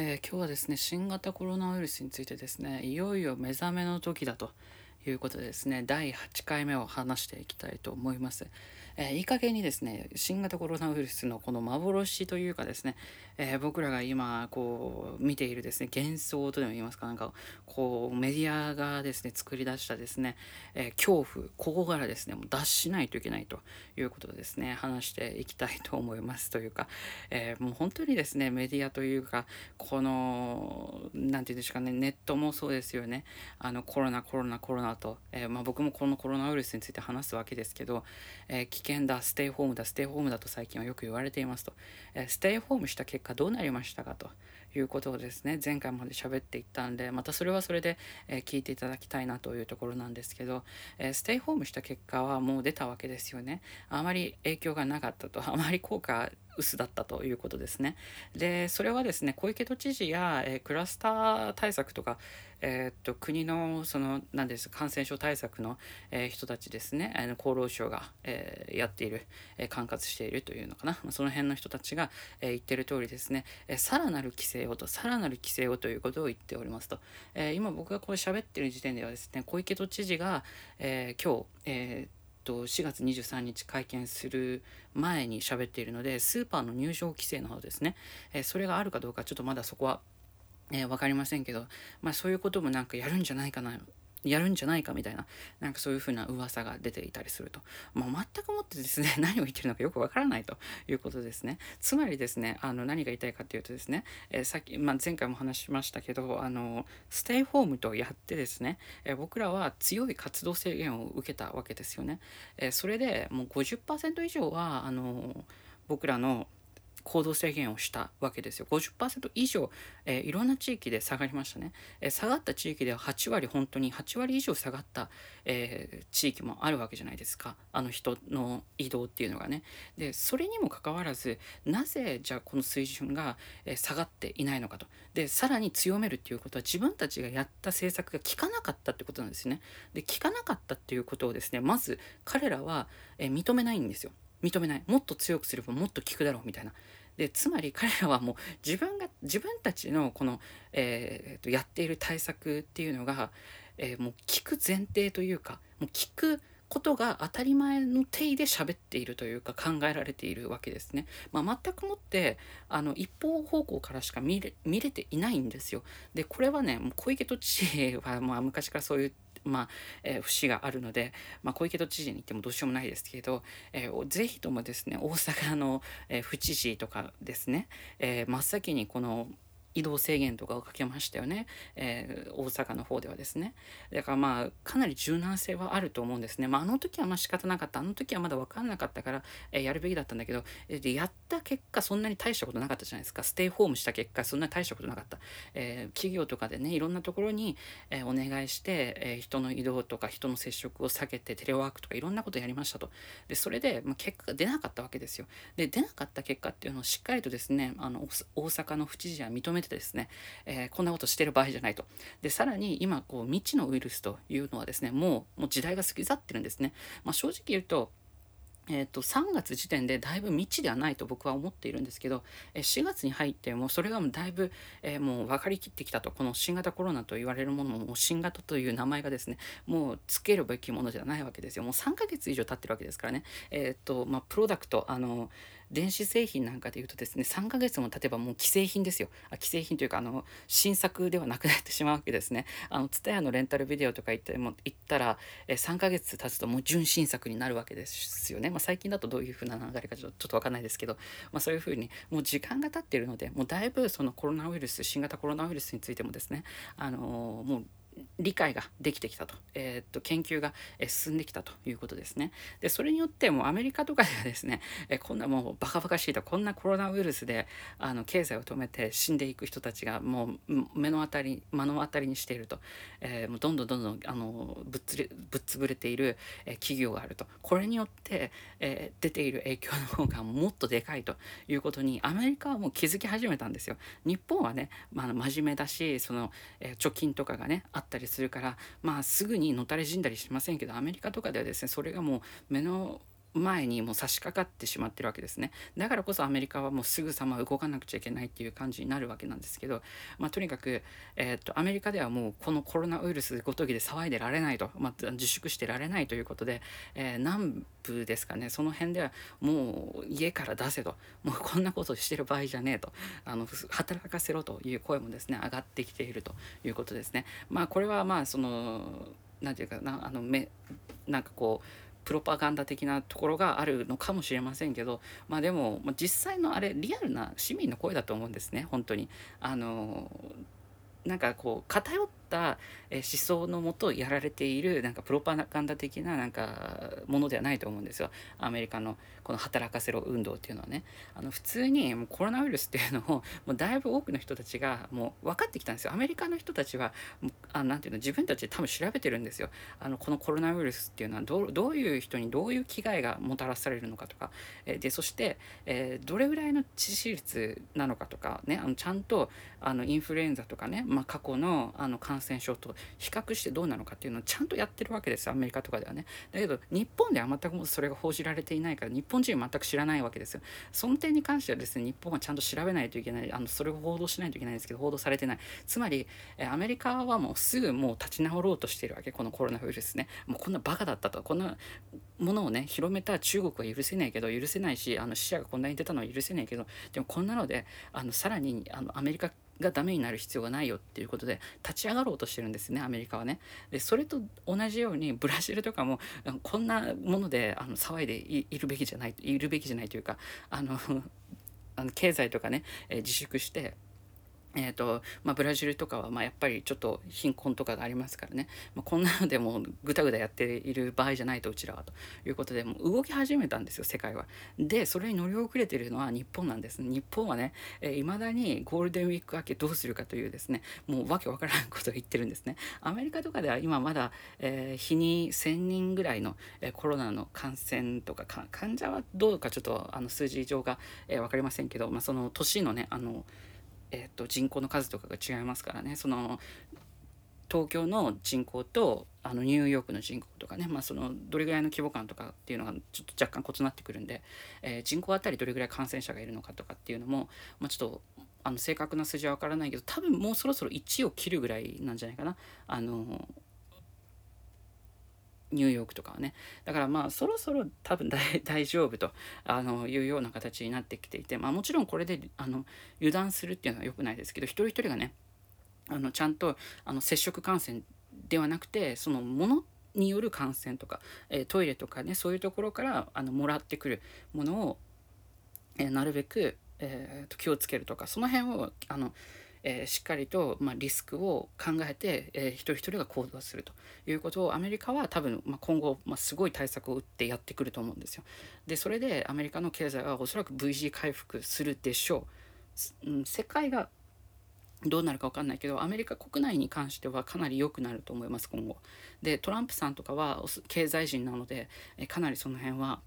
えー今日はですね新型コロナウイルスについてですねいよいよ目覚めの時だということでですね第8回目を話していきたいと思います、えーいい加減にですね新型コロナウイルスのこの幻というかですね、えー僕らが今こう見ているですね幻想とでも言いますかなんかこうメディアがですね作り出したですね、えー恐怖ここからですねもう脱しないといけないということですね話していきたいと思いますというか、えもう本当にですねメディアというかこの何て言うんですかねネットもそうですよね。あのコロナコロナコロナと、えまあ、僕もこのコロナウイルスについて話すわけですけど、えー危険だステイホームだステイホームだと最近はよく言われていますと、えーステイホームした結果どうなりましたかということをですね前回まで喋っていったんでまたそれはそれで、えー聞いていただきたいなというところなんですけど、えーステイホームした結果はもう出たわけですよね。あまり影響がなかったと。あまり効果薄だったということですね。でそれはですね小池都知事や、えークラスター対策とか、えーっと国のその何です感染症対策の、えー人たちですねあの厚労省が、えやっている、え管轄しているというのかな。その辺の人たちが、え言ってる通りですね、えさらなる規制をとさらなる規制をということを言っておりますと、え今僕がこれ喋ってる時点ではですね小池都知事が、えー今日、えーと4月23日会見する前に喋っているのでスーパーの入場規制などですね、えーそれがあるかどうかちょっとまだそこは、えー分かりませんけど、まあ、そういうこともなんかやるんじゃないかなやるんじゃないかみたいななんかそういうふうな噂が出ていたりすると、まあ、全くもってですね 何を言ってるのかよくわからないということですね。つまりですねあの何が言いたいかというとですね、えーさっき、まあ、前回も話しましたけどあのステイホームとやってですね、えー僕らは強い活動制限を受けたわけですよね、えーそれでもう50%以上はあの僕らの行動制限をしたわけですよ。50%以上、えーいろんな地域で下がりましたね、えー下がった地域では8割本当に8割以上下がった、えー地域もあるわけじゃないですか。あの人の移動っていうのがね。でそれにもかかわらずなぜじゃあこの水準が、え下がっていないのかと。でさらに強めるっていうことは自分たちがやった政策が効かなかったってことなんですね。で効かなかったっていうことをですねまず彼らは、え認めないんですよ。認めないもっと強くすればもっと効くだろうみたいなでつまり彼らはもう自分が自分たちのこの、えーとやっている対策っていうのが、えーもう聞く前提というかもう聞くことが当たり前の定義で喋っているというか考えられているわけですね。まあ、全くもってあの一方方向からしか見れ見れていないんですよ。でこれはねもう小池都知事はまあ昔からそういうまあえー節があるので、まあ、小池都知事に言ってもどうしようもないですけど、えーぜひともですね大阪の、えー府知事とかですね、えー真っ先にこの移動制限とかをかけましたよね、えー大阪の方ではですね。だからまあかなり柔軟性はあると思うんですね、まあ、あの時はまあ仕方なかった。あの時はまだ分かんなかったから、えーやるべきだったんだけど、えーやった結果そんなに大したことなかったじゃないですか。ステイホームした結果そんなに大したことなかった、えー企業とかでねいろんなところに、えーお願いして、えー人の移動とか人の接触を避けてテレワークとかいろんなことやりましたと。でそれで、まあ、結果が出なかったわけですよ。で出なかった結果っていうのをしっかりとですねあの大大阪の府知事は認めてですね、えーこんなことしてる場合じゃないと。でさらに今こう未知のウイルスというのはですねもうもう時代が過ぎ去ってるんですね、まあ、正直言うとえー、と3月時点でだいぶ未知ではないと僕は思っているんですけど、え4月に入ってもそれがもうだいぶ、えーもう分かりきってきたとこの新型コロナと言われるものも新型という名前がですねもうつけるべきものじゃないわけですよ。もう3ヶ月以上経ってるわけですからね。えっ、とまあプロダクトあの電子製品なんかでいうとですね3ヶ月も経てばもう既製品ですよ。あ既製品というかあの新作ではなくなってしまうわけですね。あの TSUTAYA のレンタルビデオとか行っても行ったら、え3ヶ月経つともう純新作になるわけですよね、まあ、最近だとどういう風な流れかちょっとちょっとわかんないですけど、まあ、そういう風にもう時間が経っているのでもうだいぶそのコロナウイルス新型コロナウイルスについてもですねあのもう理解ができてきたと,、えーっと研究が進んできたということですね。でそれによってもうアメリカとかではですね、えこんなもうバカバカしいとこんなコロナウイルスであの経済を止めて死んでいく人たちがもう目の当たり目の当たりにしていると、えーもうどんどんどんどんあのぶっつれぶっ潰れている、え企業があるとこれによって、えー出ている影響の方が もっとでかいということにアメリカはもう気づき始めたんですよ。日本はね、まあ、真面目だしその、えー貯金とかがねあったりするからまあすぐにのたれ死んだりしませんけどアメリカとかではですねそれがもう目の前にもう差し掛かってしまってるわけですね。だからこそアメリカはもうすぐさま動かなくちゃいけないっていう感じになるわけなんですけど、まあ、とにかく、えー、っとアメリカではもうこのコロナウイルスごときで騒いでられないと、まあ、自粛してられないということで、えー、南部ですかね。その辺ではもう家から出せと。もうこんなことしてる場合じゃねえと。あの働かせろという声もですね上がってきているということですね。まあこれはまあその何て言うかなあのめなんかこうプロパガンダ的なところがあるのかもしれませんけどまあでも実際のあれリアルな市民の声だと思うんですね本当に。あのなんかこう偏った思想のもとやられているなんかプロパガンダ的ななんかものではないと思うんですよ。アメリカのこの働かせろ運動っていうのはね。あの普通にもうコロナウイルスっていうのをもうだいぶ多くの人たちがもう分かってきたんですよ。アメリカの人たちはあなんていうの自分たちで多分調べてるんですよ。あのこのコロナウイルスっていうのはどどういう人にどういう危害がもたらされるのかとか、えでそして、えー、どれぐらいの致死率なのかとかね。あのちゃんとあのインフルエンザとかね、まあ、過去のあの感感染症と比較してどうなのかっていうのをちゃんとやってるわけですアメリカとかではね。だけど日本では全くもそれが報じられていないから日本人は全く知らないわけですよ。その点に関してはですね日本はちゃんと調べないといけないあのそれを報道しないといけないんですけど報道されてない。つまりアメリカはもうすぐもう立ち直ろうとしているわけこのコロナウイルスね。もうこんなバカだったと。こんなものをね広めた中国は許せないけど許せないしあの死者がこんなに出たのは許せないけどでもこんなのであのさらにあのアメリカがダメになる必要がないよっていうことで立ち上がろうとしてるんですねアメリカはね。でそれと同じようにブラジルとかもこんなものであの騒いでいるべきじゃないいるべきじゃないというかあの あの経済とかね、え自粛してえーとまあ、ブラジルとかはまあやっぱりちょっと貧困とかがありますからね、まあ、こんなのでもぐたぐたやっている場合じゃないとうちらはということでもう動き始めたんですよ世界は。でそれに乗り遅れているのは日本なんです日本はねいま、えー、だにゴールデンウィーク明けどうするかというですねもうわけわからんことを言ってるんですね。アメリカとかでは今まだ、えー、日に1,000人ぐらいの、えー、コロナの感染とか患者はどうかちょっとあの数字上が、えー、分かりませんけど、まあ、その年のねあのえーと、人口の数とかが違いますからねその東京の人口とあのニューヨークの人口とかね、まあ、そのどれぐらいの規模感とかっていうのがちょっと若干異なってくるんで、えー、人口あたりどれぐらい感染者がいるのかとかっていうのも、まあ、ちょっとあの正確な数字は分からないけど多分もうそろそろ1を切るぐらいなんじゃないかな。あのニューヨークとかはね。だからまあそろそろ多分大 丈夫とあのいうような形になってきていて、まあ、もちろんこれであの油断するっていうのは良くないですけど一人一人がねあのちゃんとあの接触感染ではなくてそのものによる感染とか、え、トイレとかねそういうところからあのもらってくるものを、え、なるべく、えー、と気をつけるとかその辺をあのえー、しっかりと、まあ、リスクを考えて、えー、一人一人が行動するということをアメリカは多分、まあ、今後、まあ、すごい対策を打ってやってくると思うんですよ。でそれでアメリカの経済はおそらく V 字回復するでしょう。うん、世界がどうなるか分かんないけどアメリカ国内に関してはかなり良くなると思います今後。でトランプさんとかは経済人なのでかなりその辺は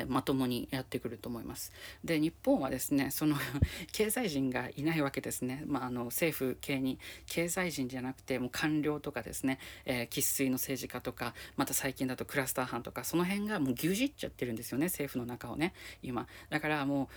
えまともにやってくると思います。で日本はですねその 経済人がいないわけですね、まあ、あの政府系に。経済人じゃなくてもう官僚とかですね生っ粋、の政治家とかまた最近だとクラスター班とかその辺がもう牛耳っちゃってるんですよね政府の中をね今。だからもう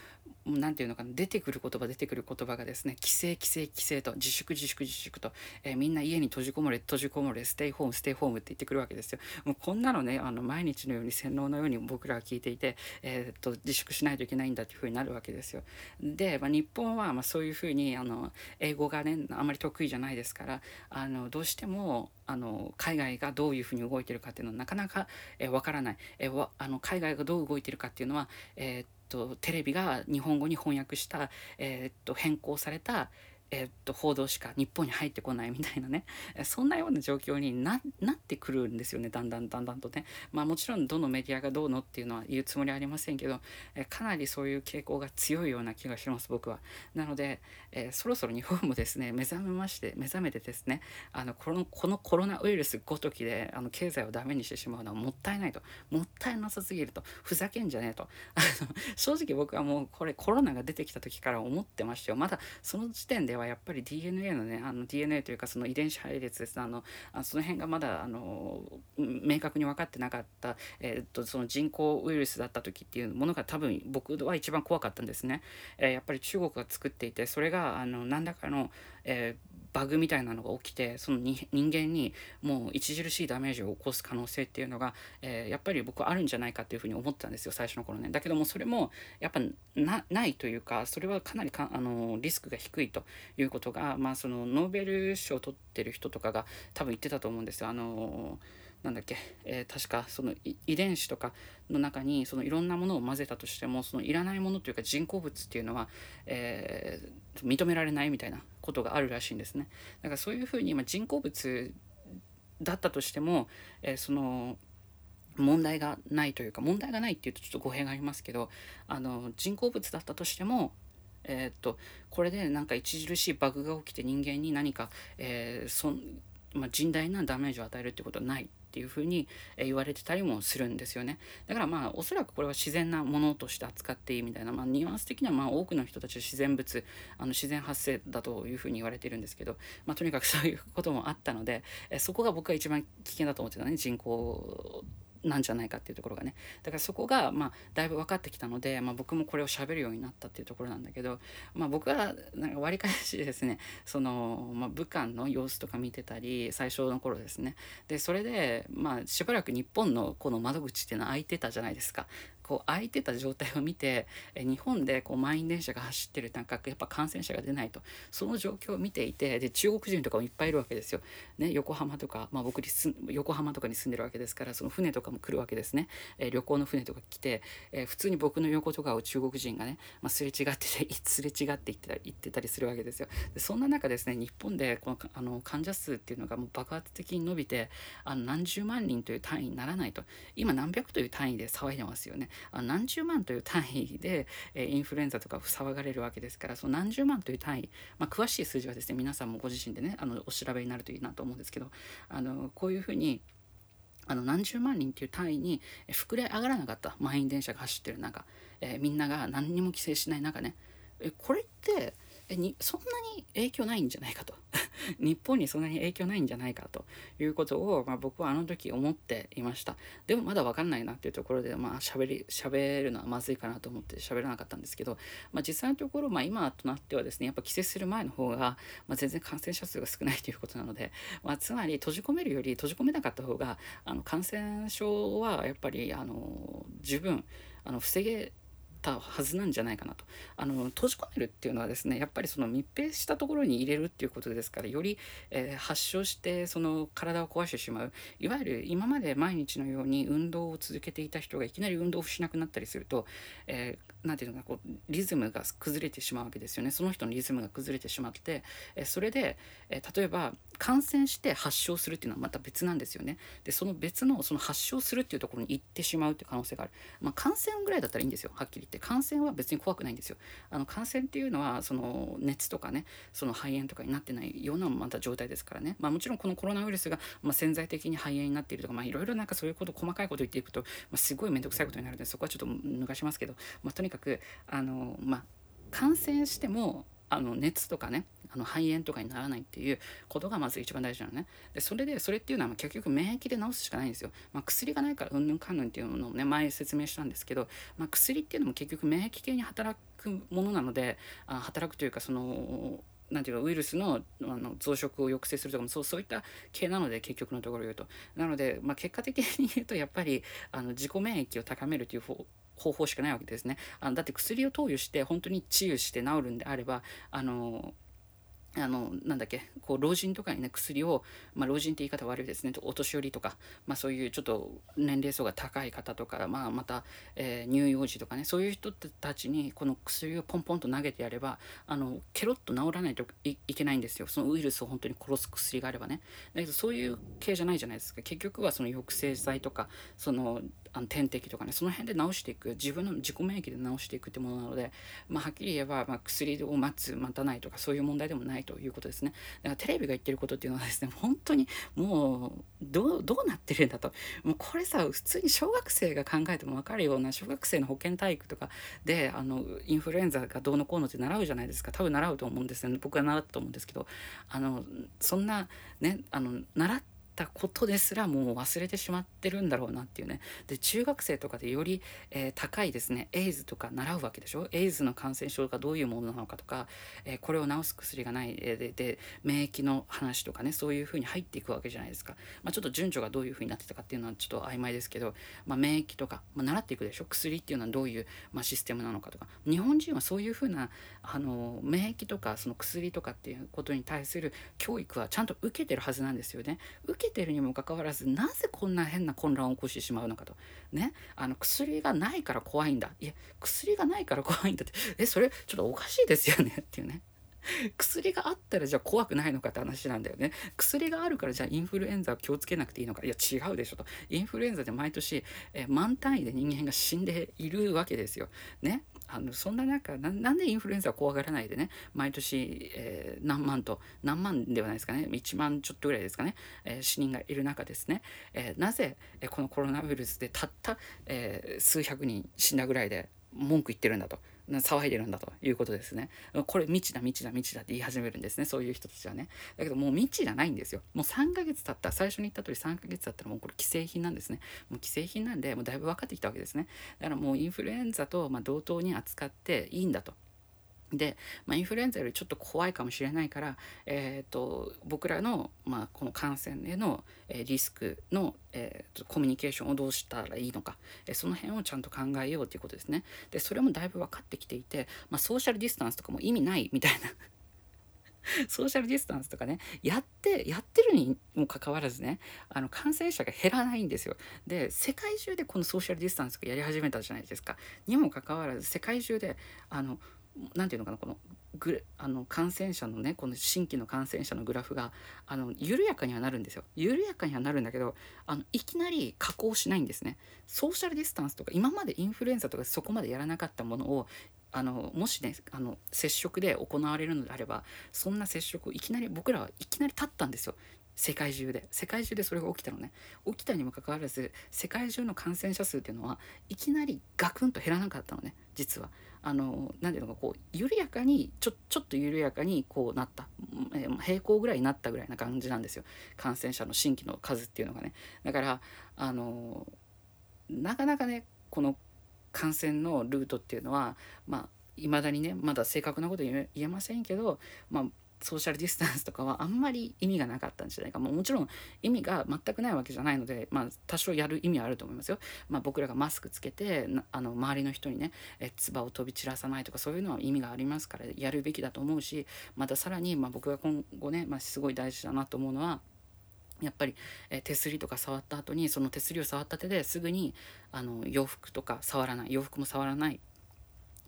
何て言うのかな出てくる言葉出てくる言葉がですね規制規制規制と自粛自粛自粛と、えー、みんな家に閉じこもれ閉じこもれステイホームステイホームって言ってくるわけですよもうこんなのねあの毎日のように洗脳のように僕らは聞いていて、えー、っと自粛しないといけないんだっていうふうになるわけですよ。で、まあ、日本はまそういうふうにあの英語がねあまり得意じゃないですからあのどうしてもあの海外がどういうふうに動いてるかっていうのはなかなかわ、えー、からない、えー、あの海外がどう動いてるかっていうのは、えー、っとテレビが日本語に翻訳した、えー、っと変更された、えっと、報道しか日本に入ってこないみたいなね。そんなような状況になってくるんですよね。だんだんだんだんとね。まあもちろんどのメディアがどうのっていうのは言うつもりはありませんけどえかなりそういう傾向が強いような気がします僕は。なので、えー、そろそろ日本もですね目覚めまして目覚めてですねあのこのこのコロナウイルスごときであの経済をダメにしてしまうのはもったいないと。もったいなさすぎると。ふざけんじゃねえと。あの正直僕はもうこれコロナが出てきた時から思ってましたよまだその時点ではやっぱり DNA のねあの DNA というかその遺伝子配列ですあのあその辺がまだあの明確に分かってなかった、えー、っとその人工ウイルスだった時っていうものが多分僕は一番怖かったんですね。えー、やっぱり中国が作っていてそれがあの何らかの、えーバグみたいなのが起きてその人間にもう著しいダメージを起こす可能性っていうのが、えー、やっぱり僕はあるんじゃないかっていうふうに思ったんですよ最初の頃ねだけどもそれもやっぱないというかそれはかなりかあのリスクが低いということが、まあ、そのノーベル賞を取ってる人とかが多分言ってたと思うんですよ。あのなんだっけ、えー、確かその遺伝子とかの中にそのいろんなものを混ぜたとしてもそのいらないものというか人工物っていうのは、えー、認められないみたいなことがあるらしいんですね。だからそういうふうに今人工物だったとしても、えー、その問題がないというか問題がないっていうとちょっと語弊がありますけどあの人工物だったとしてもえー、っとこれでなんか著しいバグが起きて人間に何か、えーそまあ、甚大なダメージを与えるってことはないていうふうに言われてたりもするんですよね。だからまあおそらくこれは自然なものとして扱っていいみたいな、まあ、ニュアンス的にはまあ多くの人たちは自然物あの自然発生だというふうに言われてるんですけど、まあ、とにかくそういうこともあったのでそこが僕が一番危険だと思ってたね人口なんじゃないかっていうところがね。だからそこがまあだいぶ分かってきたので、まあ、僕もこれをしゃべるようになったっていうところなんだけど、まあ、僕はなんか割り返しですねその、まあ、武漢の様子とか見てたり最初の頃ですね。でそれでまあしばらく日本のこの窓口っていうのは開いてたじゃないですか。こう空いてた状態を見てえ日本でこう満員電車が走ってるなんかやっぱ感染者が出ないとその状況を見ていてで中国人とかもいっぱいいるわけですよ。ね、横浜とか、まあ、僕に横浜とかに住んでるわけですからその船とかも来るわけですね、え旅行の船とか来て、え普通に僕の横とかを中国人がね、まあ、すれ違ってて すれ違って言ってた言ってたりするわけですよ。でそんな中ですね日本でこのあの患者数っていうのがもう爆発的に伸びてあの何十万人という単位にならないと今何百という単位で騒いでますよね。何十万という単位で、えインフルエンザとか騒がれるわけですからその何十万という単位、まあ、詳しい数字はですね皆さんもご自身でねあのお調べになるといいなと思うんですけどあのこういうふうにあの何十万人っていう単位に膨れ上がらなかった満員電車が走ってる中、えー、みんなが何にも規制しない中ねえこれってにそんなに影響ないんじゃないかと。日本にそんなに影響ないんじゃないかということを、まあ、僕はあの時思っていました。でもまだ分かんないなっていうところでまあ喋り喋るのはまずいかなと思って喋らなかったんですけど、まあ、実際のところ、まあ、今となってはですねやっぱ規制する前の方が、まあ、全然感染者数が少ないということなので、まあ、つまり閉じ込めるより閉じ込めなかった方があの感染症はやっぱりあの十分あの防げたはずなんじゃないかなと。あの閉じ込めるっていうのはですねやっぱりその密閉したところに入れるっていうことですからより、えー、発症してその体を壊してしまう。いわゆる今まで毎日のように運動を続けていた人がいきなり運動をしなくなったりすると、えー、ていうのかこうリズムが崩れてしまうわけですよね。その人のリズムが崩れてしまって、え、それで、え例えば感染して発症するっていうのはまた別なんですよね。でその別のその発症するっていうところに行ってしまうっていう可能性がある、まあ、感染ぐらいだったらいいんですよはっきり言って。感染は別に怖くないんですよ。あの感染っていうのはその熱とかねその肺炎とかになってないようなまた状態ですからね、まあ、もちろんこのコロナウイルスが、まあ、潜在的に肺炎になっているとか、まあ、いろいろなんかそういうこと細かいこと言っていくと、まあ、すごい面倒くさいことになるんでそこはちょっと脱がしますけど、まあ、とにかくあのまあ感染してもあの熱とかねあの肺炎とかにならないっていうことがまず一番大事なのね。でそれでそれっていうのは結局免疫で治すしかないんですよ。まあ、薬がないからうんぬんかんぬんっていうのをね前説明したんですけど、まあ、薬っていうのも結局免疫系に働くものなのであ働くというかそのなんていうかウイルスのあの増殖を抑制するとかもそうそういった系なので結局のところ言うとなので、まあ、結果的に言うとやっぱりあの自己免疫を高めるという方方法しかないわけですね。あのだって薬を投与して本当に治癒して治るんであればあのあのなんだっけこう老人とかにね薬を、まあ、老人って言い方悪いですね。お年寄りとか、まあ、そういうちょっと年齢層が高い方とか、まあ、また、えー、乳幼児とかねそういう人たちにこの薬をポンポンと投げてやればあのケロッと治らないといけないんですよ。そのウイルスを本当に殺す薬があればね。だけどそういう系じゃないじゃないですか。結局はその抑制剤とかそのあの点滴とかねその辺で治していく自分の自己免疫で治していくってものなので、まあ、はっきり言えば、まあ、薬を待つ待たないとかそういう問題でもないということですね。だからテレビが言ってることっていうのはですね本当にもうどうなってるんだと。もうこれさ普通に小学生が考えても分かるような小学生の保健体育とかであのインフルエンザがどうのこうのって習うじゃないですか。多分習うと思うんですよね。僕は習ったと思うんですけどあのそんなねあの習ってったことですらもう忘れてしまってるんだろうなっていうね。で中学生とかでより、えー、高いですね。エイズとか習うわけでしょ？エイズの感染症がどういうものなのかとか、えー、これを治す薬がない、えー、でで免疫の話とかねそういうふうに入っていくわけじゃないですか、まあ、ちょっと順序がどういうふうになってたかっていうのはちょっと曖昧ですけど、まあ、免疫とか、まあ、習っていくでしょ？薬っていうのはどういう、まあ、システムなのかとか。日本人はそういうふうなあの免疫とかその薬とかっていうことに対する教育はちゃんと受けてるはずなんですよね。受けてるにもかかわらずなぜこんな変な混乱を起こしてしまうのかとねあの薬がないから怖いんだいや薬がないから怖いんだってえそれちょっとおかしいですよね っていうね薬があったらじゃあ怖くないのかって話なんだよね。薬があるからじゃあインフルエンザは気をつけなくていいのか。いや違うでしょと。インフルエンザで毎年、えー、万単位で人間が死んでいるわけですよ。ね。あのそんな中なんでインフルエンザ怖がらないでね毎年、えー、何万と何万ではないですかね1万ちょっとぐらいですかね、えー、死人がいる中ですね、えー、なぜ、えこのコロナウイルスでたった、え数百人死んだぐらいで文句言ってるんだと。騒いでるんだということですね。これ未知だ未知だ未知だって言い始めるんですね。そういう人たちはね。だけどもう未知じゃないんですよ。もう3ヶ月経った。最初に言った通り3ヶ月経ったらもうこれ既製品なんですね。もう既製品なんでもうだいぶ分かってきたわけですね。だからもうインフルエンザとま同等に扱っていいんだと。で、まあ、インフルエンザよりちょっと怖いかもしれないから、えーと、僕らの、まあ、この感染への、えー、リスクの、えーと、コミュニケーションをどうしたらいいのか、えー、その辺をちゃんと考えようということですね。でそれもだいぶ分かってきていて、まあ、ソーシャルディスタンスとかも意味ないみたいな ソーシャルディスタンスとかねやってやってるにもかかわらずねあの感染者が減らないんですよ。で世界中でこのソーシャルディスタンスがやり始めたじゃないですか。にもかかわらず世界中であの何て言うのかなこのグあの感染者のねこの新規の感染者のグラフがあの緩やかにはなるんですよ。緩やかにはなるんだけどあのいきなり下降しないんですね。ソーシャルディスタンスとか今までインフルエンザとかそこまでやらなかったものをあのもしねあの接触で行われるのであればそんな接触をいきなり僕らはいきなり立ったんですよ。世界中で。世界中でそれが起きたのね。起きたにもかかわらず世界中の感染者数っていうのはいきなりガクンと減らなかったのね実は。あの何ていうのかこう緩やかにちょちょっと緩やかにこうなった、えー、平行ぐらいになったぐらいな感じなんですよ。感染者の新規の数っていうのがね。だからあのなかなかねこの感染のルートっていうのはまあ未だにねまだ正確なこと言えませんけどまあソーシャルディスタンスとかはあんまり意味がなかったんじゃないか、ももちろん意味が全くないわけじゃないので、まあ、多少やる意味はあると思いますよ。まあ、僕らがマスクつけてあの周りの人にねえ唾を飛び散らさないとかそういうのは意味がありますからやるべきだと思うしまたさらに、まあ、僕が今後ね、まあ、すごい大事だなと思うのはやっぱり、え手すりとか触った後にその手すりを触った手ですぐにあの洋服とか触らない洋服も触らない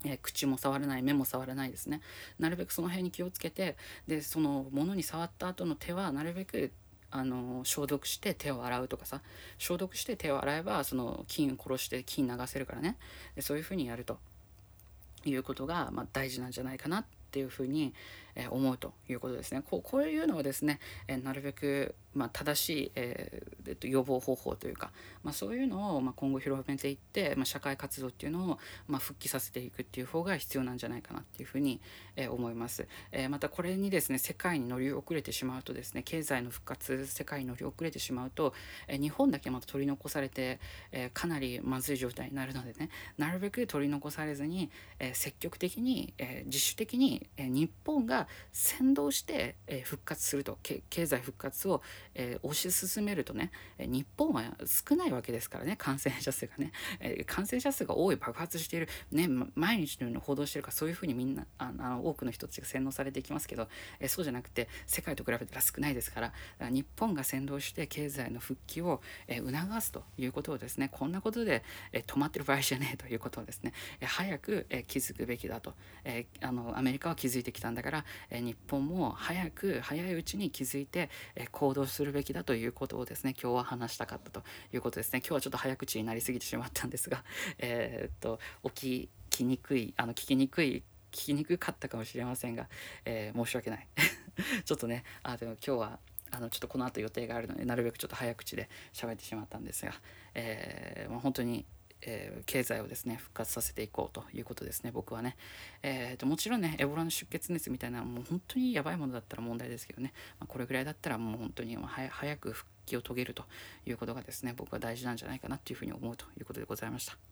えー、口も触らない目も触らないですね。なるべくその辺に気をつけてでそのものに触った後の手はなるべくあの消毒して手を洗うとかさ。消毒して手を洗えばその菌殺して菌流せるからね。でそういうふうにやるということが、まあ、大事なんじゃないかなっていうふうに、えー、思うということですね。こうこういうのをですね、えー、なるべくまあ、正しい、えー、えっと、予防方法というか、まあ、そういうのを、まあ、今後広めていって、まあ、社会活動っていうのを、まあ、復帰させていくっていう方が必要なんじゃないかなっていうふうに、えー、思います、えー、またこれにですね世界に乗り遅れてしまうとですね経済の復活世界に乗り遅れてしまうと、え日本だけまた取り残されて、えかなりまずい状態になるのでねなるべく取り残されずに、え積極的に、え自主的に、え日本が先導して、え復活すると経済復活を、えー、推し進めるとね日本は少ないわけですからね感染者数がね、え、感染者数が多い爆発している、ね、毎日のように報道してるからそういうふうにみんなあの多くの人たちが洗脳されていきますけど、え、そうじゃなくて世界と比べたら少ないですから日本が先導して経済の復帰を、え、促すということをですねこんなことで、え、止まってる場合じゃねえということをですね、え、早く、え、気づくべきだと、え、あのアメリカは気づいてきたんだからえ日本も早く早いうちに気づいて、え行動するべきだということをですね今日は話したかったということですね。今日はちょっと早口になりすぎてしまったんですが え、っと起きにくいあの聞きにくい聞きにくかったかもしれませんが、えー、申し訳ない。ちょっとねあでも今日はあのちょっとこの後予定があるのでなるべくちょっと早口で喋ってしまったんですが、えーまあ、本当にえー、経済をですね復活させていこうということですね僕はね、えーと、もちろんねエボラの出血熱みたいなもう本当にやばいものだったら問題ですけどね、まあ、これぐらいだったらもう本当に早く復帰を遂げるということがですね僕は大事なんじゃないかなっていうふうに思うということでございました。